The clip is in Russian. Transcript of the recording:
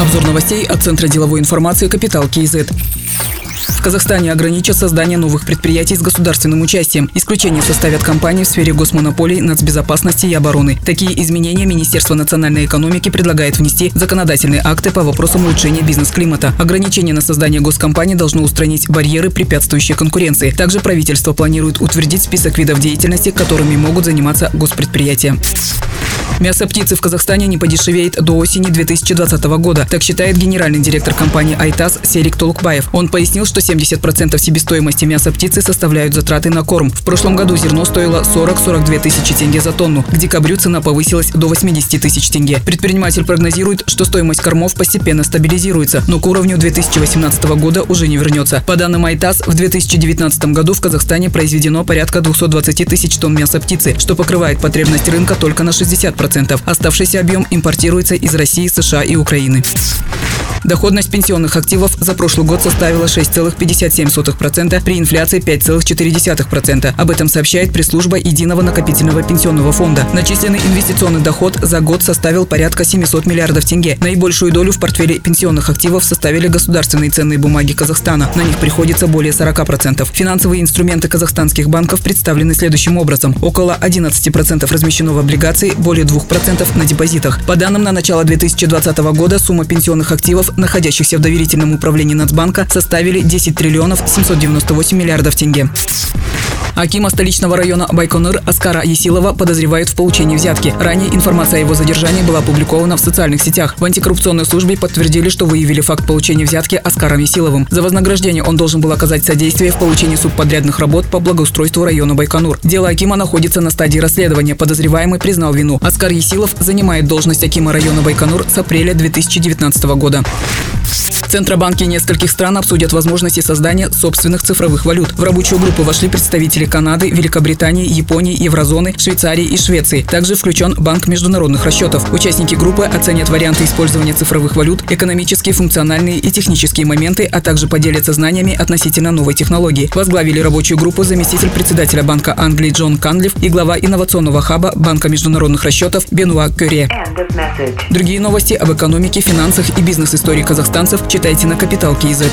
Обзор новостей от Центра деловой информации «Капитал КИЗ». В Казахстане ограничат создание новых предприятий с государственным участием. Исключение составят компании в сфере госмонополий, нацбезопасности и обороны. Такие изменения Министерство национальной экономики предлагает внести законодательные акты по вопросам улучшения бизнес-климата. Ограничение на создание госкомпаний должно устранить барьеры, препятствующие конкуренции. Также правительство планирует утвердить список видов деятельности, которыми могут заниматься госпредприятия. Мясо птицы в Казахстане не подешевеет до осени 2020 года. Так считает генеральный директор компании «Айтаз» Серик Толукбаев. Он пояснил, что 70% себестоимости мяса птицы составляют затраты на корм. В прошлом году зерно стоило 40-42 тысячи тенге за тонну. К декабрю цена повысилась до 80 тысяч тенге. Предприниматель прогнозирует, что стоимость кормов постепенно стабилизируется, но к уровню 2018 года уже не вернется. По данным «Айтаз», в 2019 году в Казахстане произведено порядка 220 тысяч тонн мяса птицы, что покрывает потребность рынка только на 60%. 10%. Оставшийся объем импортируется из России, США и Украины. Доходность пенсионных активов за прошлый год составила 6,57% при инфляции 5,4%. Об этом сообщает пресс-служба Единого накопительного пенсионного фонда. Начисленный инвестиционный доход за год составил порядка 700 миллиардов тенге. Наибольшую долю в портфеле пенсионных активов составили государственные ценные бумаги Казахстана. На них приходится более 40%. Финансовые инструменты казахстанских банков представлены следующим образом. Около 11% размещено в облигации, более 2% на депозитах. По данным на начало 2020 года сумма пенсионных находящихся в доверительном управлении Нацбанка, составили 10 триллионов 798 миллиардов тенге. Акима столичного района Байконур Аскара Есилова подозревают в получении взятки. Ранее информация о его задержании была опубликована в социальных сетях. В антикоррупционной службе подтвердили, что выявили факт получения взятки Аскаром Есиловым. За вознаграждение он должен был оказать содействие в получении субподрядных работ по благоустройству района Байконур. Дело Акима находится на стадии расследования. Подозреваемый признал вину. Аскар Есилов занимает должность Акима района Байконур с апреля 2019 года. Центробанки нескольких стран обсудят возможности создания собственных цифровых валют. В рабочую группу вошли представители Канады, Великобритании, Японии, Еврозоны, Швейцарии и Швеции. Также включен Банк международных расчетов. Участники группы оценят варианты использования цифровых валют, экономические, функциональные и технические моменты, а также поделятся знаниями относительно новой технологии. Возглавили рабочую группу заместитель председателя Банка Англии Джон Канлиф и глава инновационного хаба Банка международных расчетов Бенуа Кюре. Другие новости об экономике, финансах и бизнес-истории казахстанцев читайте на Капитал Киезет.